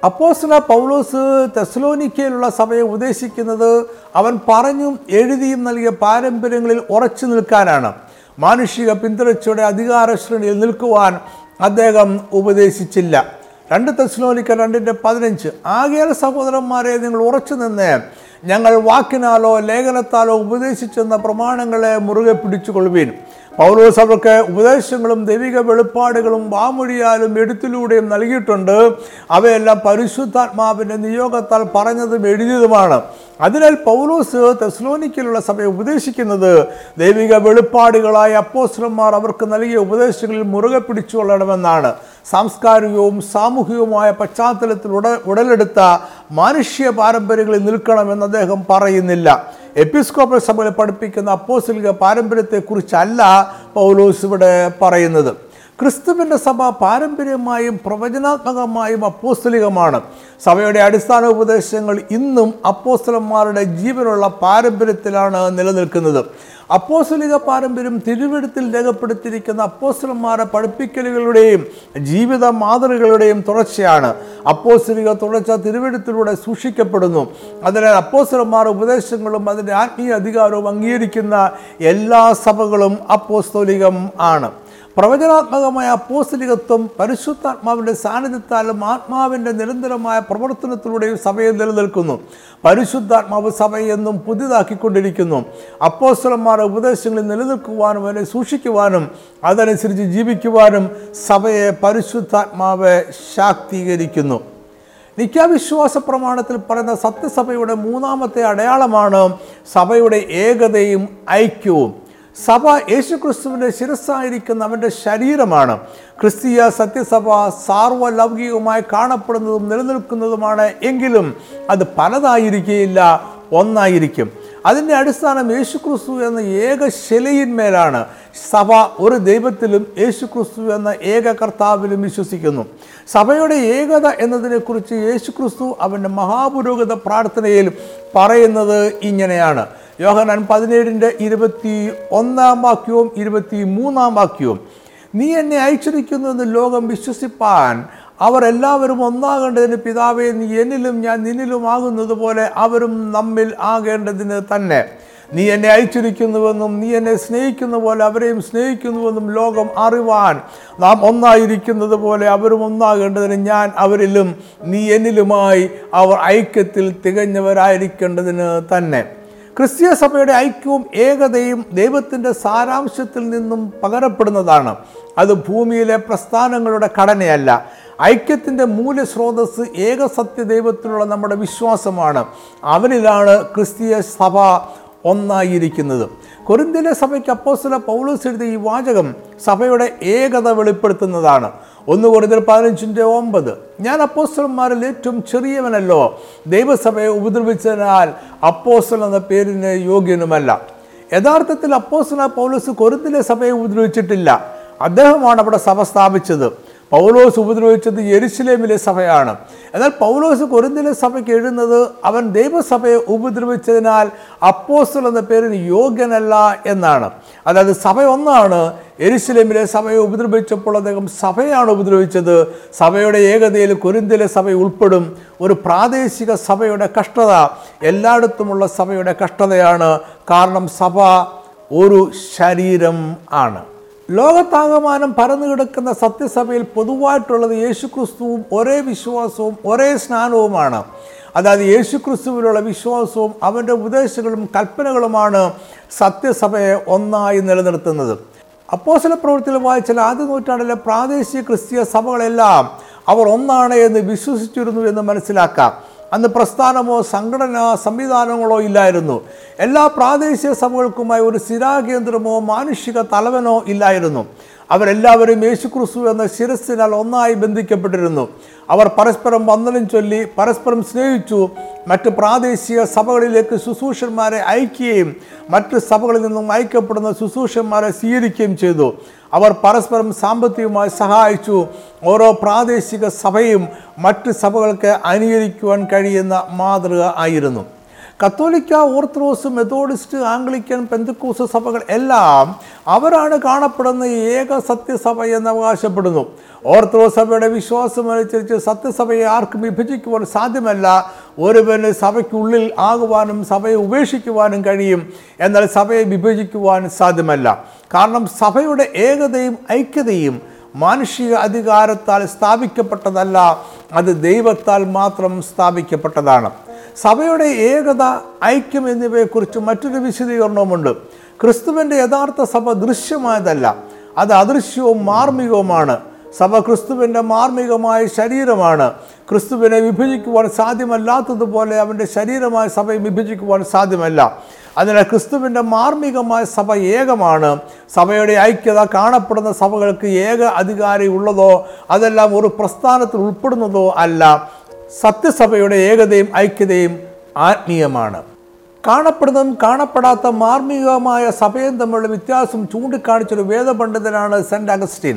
അപ്പോസ്ല പൗലോസ് തെസ്ലോനിക്കയിലുള്ള സഭയെ ഉപദേശിക്കുന്നത് അവൻ പറഞ്ഞും എഴുതിയും നൽകിയ പാരമ്പര്യങ്ങളിൽ ഉറച്ചു നിൽക്കാനാണ്. മാനുഷിക പിന്തുടർച്ചയുടെ അധികാര ശ്രേണിയിൽ നിൽക്കുവാൻ അദ്ദേഹം ഉപദേശിച്ചില്ല. രണ്ട് തെസ്ലോലിക്ക രണ്ടിന്റെ പതിനഞ്ച്. ആകെ സഹോദരന്മാരെ നിങ്ങൾ ഉറച്ചു നിന്ന് ഞങ്ങൾ വാക്കിനാലോ ലേഖനത്താലോ ഉപദേശിച്ചെന്ന പ്രമാണങ്ങളെ മുറുകെ പിടിച്ചുകൊള്ളുവീൻ. പൗലോസ് അവർക്ക് ഉപദേശങ്ങളും ദൈവിക വെളിപ്പാടുകളും വാമൊഴിയാലും എഴുത്തിലൂടെയും നൽകിയിട്ടുണ്ട്. അവയെല്ലാം പരിശുദ്ധാത്മാവിന്റെ നിയോഗത്താൽ പറഞ്ഞതും എഴുതിയതുമാണ്. അതിനാൽ പൗലോസ് തെസ്ലോനിക്കലുള്ള സഭയെ ഉപദേശിക്കുന്നത് ദൈവിക വെളിപ്പാടുകളായ അപ്പോസ്ലന്മാർ അവർക്ക് നൽകിയ ഉപദേശങ്ങളിൽ മുറുകെ പിടിച്ചുകൊള്ളണമെന്നാണ് സാംസ്കാരികവും സാമൂഹികവുമായ പശ്ചാത്തലത്തിൽ ഉട ഉടലെടുത്ത മാനുഷ്യ പാരമ്പര്യങ്ങളിൽ നിൽക്കണമെന്ന് അദ്ദേഹം പറയുന്നില്ല. എപ്പിസ്കോപ്പൽ സഭയിൽ പഠിപ്പിക്കുന്ന അപ്പോസിലിക പാരമ്പര്യത്തെക്കുറിച്ചല്ല പൗലോസ് ഇവിടെ പറയുന്നത്. ക്രിസ്തുവിന്റെ സഭ പാരമ്പര്യമായും പ്രവചനാത്മകമായും അപ്പോസ്തലികമാണ്. സഭയുടെ അടിസ്ഥാന ഉപദേശങ്ങൾ ഇന്നും അപ്പോസ്തലന്മാരുടെ ജീവനുള്ള പാരമ്പര്യത്തിലാണ് നിലനിൽക്കുന്നത്. അപ്പോസ്തലിക പാരമ്പര്യം തിരുവെടുത്തിൽ രേഖപ്പെടുത്തിയിരിക്കുന്ന അപ്പോസ്തലന്മാരുടെ പഠിപ്പിക്കലുകളുടെയും ജീവിത മാതൃകളുടെയും തുടർച്ചയാണ്. അപ്പോസ്തലിക തുടർച്ച തിരുവെടുത്തിലൂടെ സൂക്ഷിക്കപ്പെടുന്നു. അതിനാൽ അപ്പോസ്തലന്മാരുടെ ഉപദേശങ്ങളും അതിന്റെ ആത്മീയ അധികാരവും അംഗീകരിക്കുന്ന എല്ലാ സഭകളും അപ്പോസ്തോലികം ആണ്. പ്രവചനാത്മകമായ അപ്പോസ്തലികത്വം പരിശുദ്ധാത്മാവിന്റെ സാന്നിധ്യത്താലും ആത്മാവിന്റെ നിരന്തരമായ പ്രവർത്തനത്തിലൂടെയും സഭയിൽ നിലനിൽക്കുന്നു. പരിശുദ്ധാത്മാവ് സഭയെന്നും പുതിയതാക്കിക്കൊണ്ടിരിക്കുന്നു. അപ്പോസ്തലന്മാരുടെ ഉപദേശങ്ങളിൽ നിലനിൽക്കുവാനും അതിനെ സൂക്ഷിക്കുവാനും അതനുസരിച്ച് ജീവിക്കുവാനും സഭയെ പരിശുദ്ധാത്മാവ് ശാക്തീകരിക്കുന്നു. നിത്യാവിശ്വാസ പ്രമാണത്തിൽ പറയുന്ന സത്യസഭയുടെ മൂന്നാമത്തെ അടയാളമാണ് സഭയുടെ ഏകതയും ഐക്യവും. സഭ യേശുക്രിസ്തുവിന്റെ ശിരസ്സായിരിക്കുന്ന അവന്റെ ശരീരമാണ്. ക്രിസ്തീയ സത്യസഭ സാർവലൗകികമായി കാണപ്പെടുന്നതും നിലനിൽക്കുന്നതുമാണ്. എങ്കിലും അത് പലതായിരിക്കുകയില്ല ഒന്നായിരിക്കും. അതിന്റെ അടിസ്ഥാനം യേശുക്രിസ്തു എന്ന ഏക ശിലയിന്മേലാണ് സഭ ഒരു ദൈവത്തിലും യേശുക്രിസ്തു എന്ന ഏക കർത്താവിലും വിശ്വസിക്കുന്നു. സഭയുടെ ഏകത എന്നതിനെക്കുറിച്ച് യേശുക്രിസ്തു അവന്റെ മഹാപുരോഗത പ്രാർത്ഥനയിൽ പറയുന്നത് ഇങ്ങനെയാണ്. യോഹനാൻ പതിനേഴിന്റെ ഇരുപത്തി ഒന്നാം വാക്യവും ഇരുപത്തി മൂന്നാം വാക്യവും നീ എന്നെ അയച്ചിരിക്കുന്നു എന്ന് ലോകം വിശ്വസിപ്പാൻ അവർ എല്ലാവരും ഒന്നാകേണ്ടതിന് പിതാവേ നീ എന്നിലും ഞാൻ നിന്നിലും ആകുന്നത് പോലെ അവരും നമ്മിൽ ആകേണ്ടതിന് തന്നെ. നീ എന്നെ അയച്ചിരിക്കുന്നുവെന്നും നീ എന്നെ സ്നേഹിക്കുന്ന പോലെ അവരെയും സ്നേഹിക്കുന്നുവെന്നും ലോകം അറിവാൻ നാം ഒന്നായിരിക്കുന്നത് പോലെ അവരും ഒന്നാകേണ്ടതിന് ഞാൻ അവരിലും നീ എന്നിലുമായി അവർ ഐക്യത്തിൽ തികഞ്ഞവരായിരിക്കേണ്ടതിന് തന്നെ. ക്രിസ്തീയ സഭയുടെ ഐക്യവും ഏകതയും ദൈവത്തിന്റെ സാരാംശത്തിൽ നിന്നും പകരപ്പെടുന്നതാണ്. അത് ഭൂമിയിലെ പ്രസ്ഥാനങ്ങളുടെ ഘടനയല്ല. ഐക്യത്തിന്റെ മൂല്യസ്രോതസ് ഏകസത്യ ദൈവത്തിലുള്ള നമ്മുടെ വിശ്വാസമാണ്. അവനിലാണ് ക്രിസ്തീയ സഭ ഒന്നായിരിക്കുന്നത്. കൊരിന്തിലെ സഭയ്ക്ക് അപ്പോസ്തല പൗലോസ് എഴുതിയ ഈ വാചകം സഭയുടെ ഏകത വെളിപ്പെടുത്തുന്നതാണ്. ഒന്ന് കൊരിന്തിൽ പതിനഞ്ചിന്റെ ഒമ്പത്. ഞാൻ അപ്പോസ്തലന്മാരിൽ ഏറ്റവും ചെറിയവനല്ലോ. ദൈവസഭയെ ഉപദ്രവിച്ചതിനാൽ അപ്പോസ്റ്റൽ എന്ന പേരിന് യോഗ്യനുമല്ല. യഥാർത്ഥത്തിൽ അപ്പോസ്തല പൗലോസ് കൊരിന്തിലെ സഭയെ ഉപദ്രവിച്ചിട്ടില്ല. അദ്ദേഹമാണ് അവിടെ സഭ സ്ഥാപിച്ചത്. പൗലോസ് ഉപദ്രവിച്ചത് യെരുസലേമിലെ സഭയാണ്. എന്നാൽ പൗലോസ് കൊരിന്തിലെ സഭയ്ക്ക് എഴുതുന്നത് അവൻ ദൈവസഭയെ ഉപദ്രവിച്ചതിനാൽ അപ്പോസ്റ്റൽ എന്ന പേരിന് യോഗ്യനല്ല എന്നാണ്. അതായത് സഭ ഒന്നാണ് എരുസലേമിലെ സഭയെ ഉപദ്രവിച്ചപ്പോൾ അദ്ദേഹം സഭയാണ് ഉപദ്രവിച്ചത്. സഭയുടെ ഏകതയിൽ കൊരിന്തിലെ സഭ ഉൾപ്പെടും. ഒരു പ്രാദേശിക സഭയുടെ കഷ്ടത എല്ലായിടത്തുമുള്ള സഭയുടെ കഷ്ടതയാണ്. കാരണം സഭ ഒരു ശരീരം ആണ്. ലോകത്താകമാനം പരന്നു കിടക്കുന്ന സത്യസഭയിൽ പൊതുവായിട്ടുള്ളത് യേശുക്രിസ്തുവും ഒരേ വിശ്വാസവും ഒരേ സ്നാനവുമാണ്. അതായത് യേശുക്രിസ്തുവിലുള്ള വിശ്വാസവും അവന്റെ ഉപദേശങ്ങളും കൽപ്പനകളുമാണ് സത്യസഭയെ ഒന്നായി നിലനിർത്തുന്നത്. അപ്പോസല പ്രവൃത്തിയിൽ വായിച്ചാൽ ആദ്യ നൂറ്റാണ്ടിലെ പ്രാദേശിക ക്രിസ്തീയ സഭകളെല്ലാം അവർ ഒന്നാണ് എന്ന് വിശ്വസിച്ചിരുന്നു എന്ന് മനസ്സിലാക്കാം. അന്ന് പ്രസ്ഥാനമോ സംഘടന സംവിധാനങ്ങളോ ഇല്ലായിരുന്നു. എല്ലാ പ്രാദേശിക സഭകൾക്കുമായി ഒരു സ്ഥിരാകേന്ദ്രമോ മാനുഷിക തലവനോ ഇല്ലായിരുന്നു. അവരെല്ലാവരും യേശുക്രിസ്തു എന്ന ശിരസ്സിനാൽ ഒന്നായി ബന്ധിക്കപ്പെട്ടിരുന്നു. അവർ പരസ്പരം വന്ദനം ചൊല്ലി പരസ്പരം സ്നേഹിച്ചു. മറ്റ് പ്രാദേശിക സഭകളിലേക്ക് ശുശ്രൂഷന്മാരെ അയക്കുകയും മറ്റ് സഭകളിൽ നിന്നും അയക്കപ്പെടുന്ന ശുശ്രൂഷന്മാരെ സ്വീകരിക്കുകയും ചെയ്തു. അവർ പരസ്പരം സാമ്പത്തികമായി സഹായിച്ചു. ഓരോ പ്രാദേശിക സഭയും മറ്റ് സഭകൾക്ക് അനുകരിക്കുവാൻ കഴിയുന്ന മാതൃക ആയിരുന്നു. കത്തോലിക്ക ഓർത്തഡോക്സ് മെത്തോഡിസ്റ്റ് ആംഗ്ലിക്കൻ പെന്തക്കൂസ് സഭകൾ എല്ലാം അവരാണ് കാണപ്പെടുന്ന ഏക സത്യസഭ എന്ന് അവകാശപ്പെടുന്നു. ഓർത്തഡോക്സ് സഭയുടെ വിശ്വാസം വിശ്വാസമനുസരിച്ച് സത്യസഭയെ ആർക്കും വിഭജിക്കുവാൻ സാധ്യമല്ല. ഒരുവന് സഭയ്ക്കുള്ളിൽ ആകുവാനും സഭയെ ഉപേക്ഷിക്കുവാനും കഴിയും. എന്നാൽ സഭയെ വിഭജിക്കുവാൻ സാധ്യമല്ല. കാരണം സഭയുടെ ഏകതയും ഐക്യതയും മാനുഷിക അധികാരത്താൽ സ്ഥാപിക്കപ്പെട്ടതല്ല. അത് ദൈവത്താൽ മാത്രം സ്ഥാപിക്കപ്പെട്ടതാണ്. സഭയുടെ ഏകത ഐക്യം എന്നിവയെക്കുറിച്ച് മറ്റൊരു വിശദീകരണവുമുണ്ട്. ക്രിസ്തുവിന്റെ യഥാർത്ഥ സഭ ദൃശ്യമായതല്ല. അത് അദൃശ്യവും മാർമികവുമാണ്. സഭ ക്രിസ്തുവിന്റെ മാർമികമായ ശരീരമാണ്. ക്രിസ്തുവിനെ വിഭജിക്കുവാൻ സാധ്യമല്ലാത്തതുപോലെ അവന്റെ ശരീരമായ സഭയെ വിഭജിക്കുവാൻ സാധ്യമല്ല. അതിനാൽ ക്രിസ്തുവിന്റെ മാർമികമായ സഭ ഏകമാണ്. സഭയുടെ ഐക്യത കാണപ്പെടുന്ന സഭകൾക്ക് ഏക അധികാരി ഉള്ളതോ അതെല്ലാം ഒരു പ്രസ്ഥാനത്തിൽ ഉൾപ്പെടുന്നതോ അല്ല. സത്യസഭയുടെ ഏകതയും ഐക്യതയും ആത്മീയമാണ്. കാണപ്പെടുന്നതും കാണപ്പെടാത്ത മാർമികമായ സഭയും തമ്മിലുള്ള വ്യത്യാസം ചൂണ്ടിക്കാണിച്ചൊരു വേദപണ്ഡിതനാണ് സെന്റ് അഗസ്റ്റീൻ.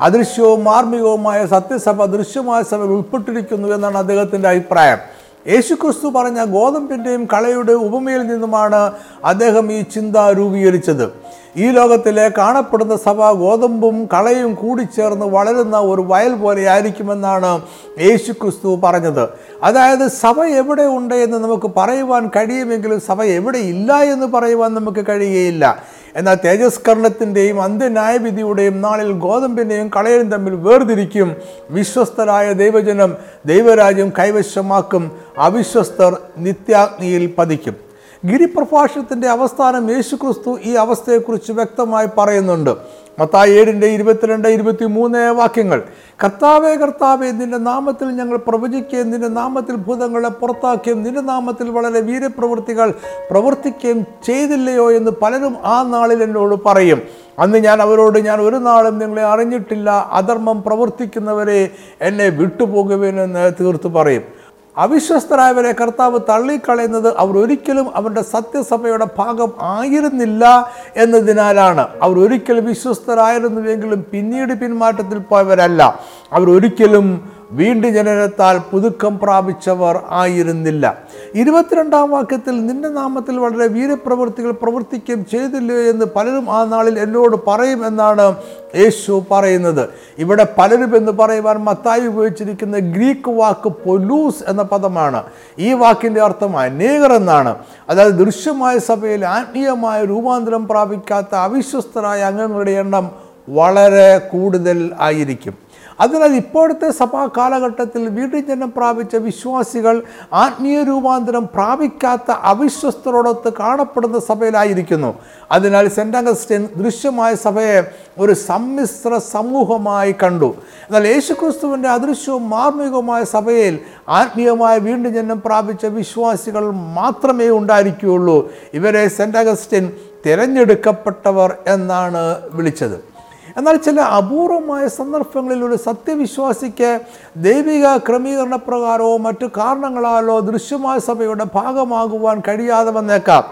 അദൃശ്യവും മാർമികവുമായ സത്യസഭ ദൃശ്യമായ സഭയിൽ ഉൾപ്പെട്ടിരിക്കുന്നു എന്നാണ് അദ്ദേഹത്തിന്റെ അഭിപ്രായം. യേശുക്രിസ്തു പറഞ്ഞ ഗോതമ്പിന്റെയും കളയുടെ ഉപമയിൽ നിന്നുമാണ് അദ്ദേഹം ഈ ചിന്ത രൂപീകരിച്ചത്. ഈ ലോകത്തിലെ കാണപ്പെടുന്ന സഭ ഗോതമ്പും കളയും കൂടി ചേർന്ന് വളരുന്ന ഒരു വയൽ പോലെ ആയിരിക്കുമെന്നാണ് യേശു ക്രിസ്തു പറഞ്ഞത്. അതായത് സഭ എവിടെ ഉണ്ട് എന്ന് നമുക്ക് പറയുവാൻ കഴിയുമെങ്കിലും സഭ എവിടെ ഇല്ല എന്ന് പറയുവാൻ നമുക്ക് കഴിയുകയില്ല. എന്നാൽ തേജസ്കരണത്തിന്റെയും അന്ത്യന്യായവിധിയുടെയും നാളിൽ ഗോതമ്പിന്റെയും കളയും തമ്മിൽ വേർതിരിക്കും. വിശ്വസ്തരായ ദൈവജനം ദൈവരാജ്യം കൈവശമാക്കും. അവിശ്വസ്തർ നിത്യാഗ്നിയിൽ പതിക്കും. ഗിരിപ്രഭാഷണത്തിന്റെ അവസ്ഥാനം യേശുക്രിസ്തു ഈ അവസ്ഥയെക്കുറിച്ച് വ്യക്തമായി പറയുന്നുണ്ട്. മത്തായി ഏഴിന്റെ ഇരുപത്തിരണ്ട് ഇരുപത്തി മൂന്ന് വാക്യങ്ങൾ. കർത്താവേ കർത്താവേ നിന്റെ നാമത്തിൽ ഞങ്ങൾ പ്രവചിക്കുകയും നിന്റെ നാമത്തിൽ ഭൂതങ്ങളെ പുറത്താക്കുകയും നിന്റെ നാമത്തിൽ വളരെ വീരപ്രവൃത്തികൾ പ്രവർത്തിക്കുകയും ചെയ്തില്ലയോ എന്ന് പലരും ആ നാളിൽ എന്നോട് പറയും. അന്ന് ഞാൻ അവരോട് ഞാൻ ഒരു നാളും നിങ്ങളെ അറിഞ്ഞിട്ടില്ല. അധർമ്മം പ്രവർത്തിക്കുന്നവരെ എന്നെ വിട്ടുപോകുവേനെന്ന് തീർത്തു പറയും. അവിശ്വസ്തരായവരെ കർത്താവ് തള്ളിക്കളയുന്നത് അവർ ഒരിക്കലും അവരുടെ സത്യസഭയുടെ ഭാഗം ആയിരുന്നില്ല എന്നതിനാലാണ്. അവർ ഒരിക്കലും വിശ്വസ്തരായിരുന്നുവെങ്കിലും പിന്നീട് പിന്മാറ്റത്തിൽ പോയവരല്ല. അവർ ഒരിക്കലും വീണ്ടും ജനനത്താൽ പുതുക്കം പ്രാപിച്ചവർ ആയിരുന്നില്ല. ഇരുപത്തിരണ്ടാം വാക്യത്തിൽ നിന്റെ നാമത്തിൽ വളരെ വീരപ്രവൃത്തികൾ പ്രവർത്തിക്കുകയും ചെയ്തില്ലയോ എന്ന് പലരും ആ നാളിൽ എന്നോട് പറയും എന്നാണ് യേശു പറയുന്നത്. ഇവിടെ പലരും എന്ന് പറയുവാൻ മത്തായി ഉപയോഗിച്ചിരിക്കുന്ന ഗ്രീക്ക് വാക്ക് പൊലൂസ് എന്ന പദമാണ്. ഈ വാക്കിന്റെ അർത്ഥം അനേകർ എന്നാണ്. അതായത് ദൃശ്യമായ സഭയിൽ ആത്മീയമായ രൂപാന്തരം പ്രാപിക്കാത്ത അവിശ്വസ്തരായ അംഗങ്ങളുടെ എണ്ണം വളരെ കൂടുതൽ ആയിരിക്കും. അതിനാൽ ഇപ്പോഴത്തെ സഭാ കാലഘട്ടത്തിൽ വീണ്ടും ജനം പ്രാപിച്ച വിശ്വാസികൾ ആത്മീയ രൂപാന്തരം പ്രാപിക്കാത്ത അവിശ്വസ്തരോടൊത്ത് കാണപ്പെടുന്ന സഭയിലായിരിക്കുന്നു. അതിനാൽ സെന്റ് അഗസ്റ്റിൻ ദൃശ്യമായ സഭയെ ഒരു സമ്മിശ്ര സമൂഹമായി കണ്ടു. എന്നാൽ യേശുക്രിസ്തുവിന്റെ അദൃശ്യവും മാർമികവുമായ സഭയിൽ ആത്മീയമായ വീണ്ടും ജനം പ്രാപിച്ച വിശ്വാസികൾ മാത്രമേ ഉണ്ടായിരിക്കുകയുള്ളൂ. ഇവരെ സെന്റ് അഗസ്റ്റിൻ തിരഞ്ഞെടുക്കപ്പെട്ടവർ എന്നാണ് വിളിച്ചത്. എന്നാൽ ചില അപൂർവമായ സന്ദർഭങ്ങളിൽ ഒരു സത്യവിശ്വാസിക്ക് ദൈവിക ക്രമീകരണ പ്രകാരമോ മറ്റു കാരണങ്ങളാലോ ദൃശ്യമായ സഭയുടെ ഭാഗമാകുവാൻ കഴിയാതെ വന്നേക്കാം.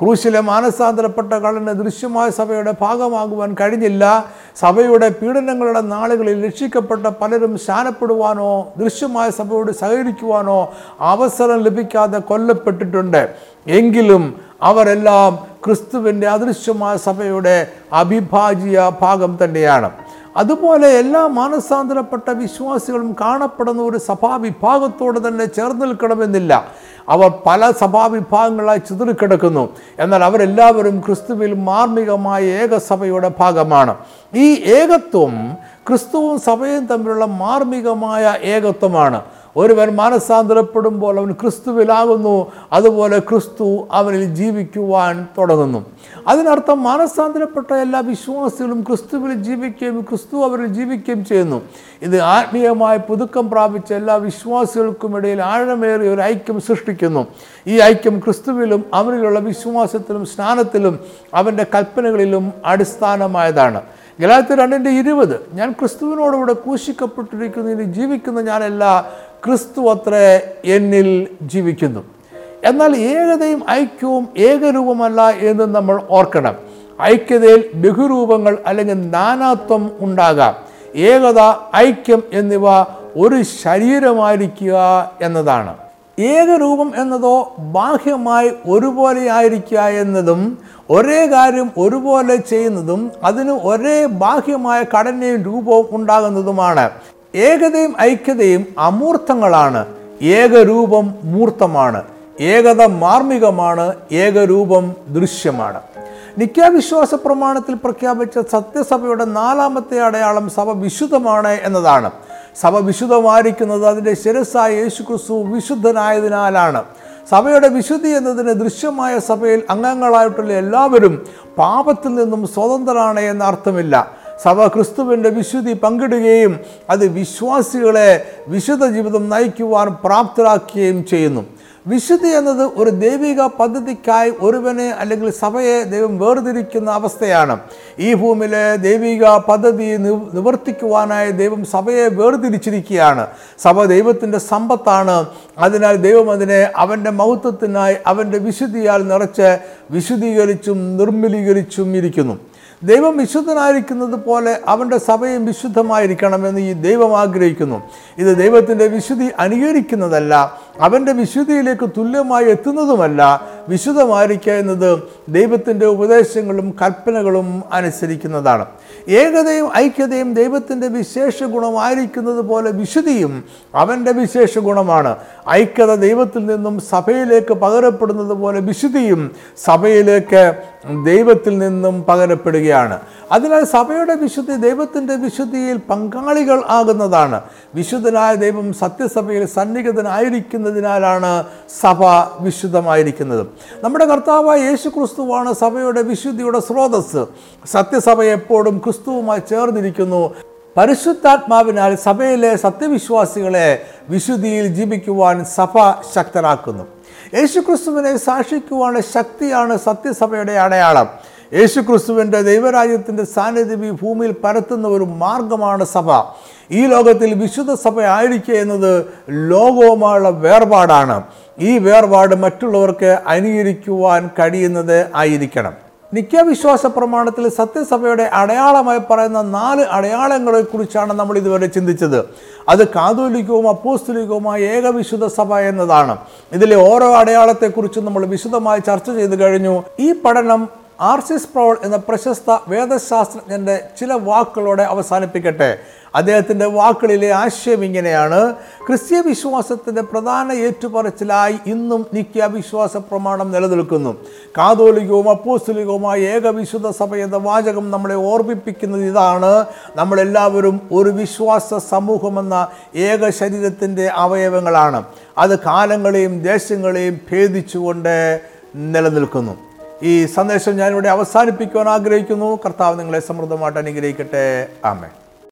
ക്രൂശിലെ മാനസാന്തരപ്പെട്ട കള്ളന് ദൃശ്യമായ സഭയുടെ ഭാഗമാകുവാൻ കഴിഞ്ഞില്ല. സഭയുടെ പീഡനങ്ങളുടെ നാളുകളിൽ രക്ഷിക്കപ്പെട്ട പലരും ശാനപ്പെടുവാനോ ദൃശ്യമായ സഭയോട് സഹകരിക്കുവാനോ അവസരം ലഭിക്കാതെ കൊല്ലപ്പെട്ടിട്ടുണ്ട്. എങ്കിലും അവരെല്ലാം ക്രിസ്തുവിന്റെ അദൃശ്യമായ സഭയുടെ അവിഭാജ്യ ഭാഗം തന്നെയാണ്. അതുപോലെ എല്ലാ മാനസാന്തരപ്പെട്ട വിശ്വാസികളും കാണപ്പെടുന്ന ഒരു സഭാവിഭാഗത്തോട് തന്നെ ചേർന്ന് നിൽക്കണമെന്നില്ല. അവർ പല സഭാവിഭാഗങ്ങളായി ചിതറിക്കിടക്കുന്നു എന്നാൽ അവരെല്ലാവരും ക്രിസ്തുവിൽ മാർമികമായ ഏകസഭയുടെ ഭാഗമാണ്. ഈ ഏകത്വം ക്രിസ്തുവും സഭയും തമ്മിലുള്ള മാർമികമായ ഏകത്വമാണ്. ഒരുവൻ മനസ്സാന്തരപ്പെടുമ്പോൾ അവൻ ക്രിസ്തുവിലാകുന്നു അതുപോലെ ക്രിസ്തു അവനിൽ ജീവിക്കുവാൻ തുടങ്ങുന്നു. അതിനർത്ഥം മാനസാന്തരപ്പെട്ട എല്ലാ വിശ്വാസികളും ക്രിസ്തുവിൽ ജീവിക്കുകയും ക്രിസ്തു അവരിൽ ജീവിക്കുകയും ചെയ്യുന്നു. ഇത് ആത്മീയമായ പുതുക്കം പ്രാപിച്ച എല്ലാ വിശ്വാസികൾക്കും ഇടയിൽ ആഴമേറിയ ഒരു ഐക്യം സൃഷ്ടിക്കുന്നു. ഈ ഐക്യം ക്രിസ്തുവിലും അവനിലുള്ള വിശ്വാസത്തിലും സ്നാനത്തിലും അവന്റെ കൽപ്പനകളിലും അടിസ്ഥാനമായതാണ്. ഗലാത്തി രണ്ടിന്റെ ഇരുപത് ഞാൻ ക്രിസ്തുവിനോടുകൂടെ കൂശിക്കപ്പെട്ടിരിക്കുന്നതിന് ജീവിക്കുന്ന ഞാനല്ല ക്രിസ്തു അത്രേ എന്നിൽ ജീവിക്കുന്നു. എന്നാൽ ഏകതയും ഐക്യവും ഏകരൂപമല്ല എന്ന് നമ്മൾ ഓർക്കണം. ഐക്യതയിൽ ബഹുരൂപങ്ങൾ അല്ലെങ്കിൽ നാനാത്വം ഉണ്ടാകാം. ഏകത ഐക്യം എന്നിവ ഒരു ശരീരമായിരിക്കുക എന്നതാണ്. ഏകരൂപം എന്നതോ ബാഹ്യമായി ഒരുപോലെ ആയിരിക്കുക എന്നതും ഒരേ കാര്യം ഒരുപോലെ ചെയ്യുന്നതും അതിന് ഒരേ ബാഹ്യമായ ഘടനയും രൂപവും ഉണ്ടാകുന്നതുമാണ്. ഏകതയും ഐക്യതയും അമൂർത്തങ്ങളാണ്. ഏകരൂപം മൂർത്തമാണ്. ഏകത മാർമികമാണ്. ഏകരൂപം ദൃശ്യമാണ്. നിത്യാവിശ്വാസ പ്രമാണത്തിൽ പ്രഖ്യാപിച്ച സത്യസഭയുടെ നാലാമത്തെ അടയാളം സഭ വിശുദ്ധമാണ് എന്നതാണ്. സഭ വിശുദ്ധമായിരിക്കുന്നത് അതിന്റെ ശിരസായ യേശുക്രിസ്തു വിശുദ്ധനായതിനാലാണ്. സഭയുടെ വിശുദ്ധി എന്നതിന് ദൃശ്യമായ സഭയിൽ അംഗങ്ങളായിട്ടുള്ള എല്ലാവരും പാപത്തിൽ നിന്നും സ്വതന്ത്രരാണ് എന്ന അർത്ഥമില്ല സഭ ക്രിസ്തുവിന്റെ വിശുദ്ധി പങ്കിടുകയും അത് വിശ്വാസികളെ വിശുദ്ധ ജീവിതം നയിക്കുവാൻ പ്രാപ്തരാക്കുകയും ചെയ്യുന്നു. വിശുദ്ധി എന്നത് ഒരു ദൈവിക പദ്ധതിക്കായി ഒരുവനെ അല്ലെങ്കിൽ സഭയെ ദൈവം വേർതിരിക്കുന്ന അവസ്ഥയാണ്. ഈ ഭൂമിയിലെ ദൈവിക പദ്ധതി നിവർത്തിക്കുവാനായി ദൈവം സഭയെ വേർതിരിച്ചിരിക്കുകയാണ്. സഭ ദൈവത്തിന്റെ സമ്പത്താണ്. അതിനാൽ ദൈവം അതിനെ അവന്റെ മഹത്വത്തിനായി അവന്റെ വിശുദ്ധിയാൽ നിറച്ച് വിശുദ്ധീകരിച്ചും നിർമ്മലീകരിച്ചും ഇരിക്കുന്നു. ദൈവം വിശുദ്ധനായിരിക്കുന്നത് പോലെ അവന്റെ സഭയും വിശുദ്ധമായിരിക്കണമെന്ന് ഈ ദൈവം ആഗ്രഹിക്കുന്നു. ഇത് ദൈവത്തിന്റെ വിശുദ്ധി അനുകരിക്കുന്നതല്ല അവന്റെ വിശുദ്ധിയിലേക്ക് തുല്യമായി എത്തുന്നതുമല്ല വിശുദ്ധമായിരിക്കുക എന്നത് ദൈവത്തിന്റെ ഉപദേശങ്ങളും കൽപ്പനകളും അനുസരിക്കുന്നതാണ്. ഏകതയും ഐക്യതയും ദൈവത്തിന്റെ വിശേഷ ഗുണമായിരിക്കുന്നത് പോലെ വിശുദ്ധിയും അവന്റെ വിശേഷ ഗുണമാണ്. ഐക്യത ദൈവത്തിൽ നിന്നും സഭയിലേക്ക് പകരപ്പെടുന്നത് പോലെ വിശുദ്ധിയും സഭയിലേക്ക് ദൈവത്തിൽ നിന്നും പകരപ്പെടുകയാണ്. അതിനാൽ സഭയുടെ വിശുദ്ധി ദൈവത്തിന്റെ വിശുദ്ധിയിൽ പങ്കാളികൾ ആകുന്നതാണ്. വിശുദ്ധനായ ദൈവം സത്യസഭയിൽ സന്നിഹിതനായിരിക്കുന്നതിനാലാണ് സഭ വിശുദ്ധമായിരിക്കുന്നത്. നമ്മുടെ കർത്താവായ യേശു ക്രിസ്തുവാണ് സഭയുടെ വിശുദ്ധിയുടെ സ്രോതസ് സത്യസഭ എപ്പോഴും ക്രിസ്തുവുമായി ചേർന്നിരിക്കുന്നു. പരിശുദ്ധാത്മാവിനാൽ സഭയിലെ സത്യവിശ്വാസികളെ വിശുദ്ധിയിൽ ജീവിക്കുവാൻ സഭ ശക്തരാക്കുന്നു യേശുക്രിസ്തുവിനെ സാക്ഷിക്കുവാനുള്ള ശക്തിയാണ് സത്യസഭയുടെ അടയാളം. യേശുക്രിസ്തുവിന്റെ ദൈവരാജ്യത്തിന്റെ സാന്നിധ്യം ഈ ഭൂമിയിൽ പരത്തുന്ന ഒരു മാർഗമാണ് സഭ. ഈ ലോകത്തിൽ വിശുദ്ധ സഭ ആയിരിക്കുക എന്നത് ലോകവുമായുള്ള വേർപാടാണ്. ഈ വേർപാട് മറ്റുള്ളവർക്ക് അനുകരിക്കുവാൻ കഴിയുന്നത് ആയിരിക്കണം. നിത്യവിശ്വാസ പ്രമാണത്തിൽ സത്യസഭയുടെ അടയാളമായി പറയുന്ന നാല് അടയാളങ്ങളെ കുറിച്ചാണ് നമ്മൾ ഇതുവരെ ചിന്തിച്ചത്. അത് കാതോലികവും അപ്പോസ്തലികവുമായ ഏകവിശുദ്ധ സഭ എന്നതാണ്. ഇതിലെ ഓരോ അടയാളത്തെക്കുറിച്ചും നമ്മൾ വിശദമായി ചർച്ച ചെയ്തു കഴിഞ്ഞു. ഈ പഠനം ആർസിസ് പ്രൗൾ എന്ന പ്രശസ്ത വേദശാസ്ത്രജ്ഞന്റെ ചില വാക്കുകളോടെ അവസാനിപ്പിക്കട്ടെ. അദ്ദേഹത്തിന്റെ വാക്കുകളിലെ ആശയം ഇങ്ങനെയാണ്. ക്രിസ്ത്യ വിശ്വാസത്തിന്റെ പ്രധാന ഏറ്റുപറച്ചിലായി ഇന്നും നിത്യാവിശ്വാസ പ്രമാണം നിലനിൽക്കുന്നു. കാതോലികവും അപ്പോസ്തലികവുമായ ഏകവിശുദ്ധ സഭ എന്ന വാചകം നമ്മളെ ഓർമ്മിപ്പിക്കുന്നത് ഇതാണ്. നമ്മളെല്ലാവരും ഒരു വിശ്വാസ സമൂഹമെന്ന ഏക ശരീരത്തിന്റെ അവയവങ്ങളാണ്. അത് കാലങ്ങളെയും ദേശങ്ങളെയും ഭേദിച്ചുകൊണ്ട് നിലനിൽക്കുന്നു. ഈ സന്ദേശം ഞാനിവിടെ അവസാനിപ്പിക്കുവാൻ ആഗ്രഹിക്കുന്നു. കർത്താവ് നിങ്ങളെ സമൃദ്ധമായിട്ട് അനുഗ്രഹിക്കട്ടെ. ആമേ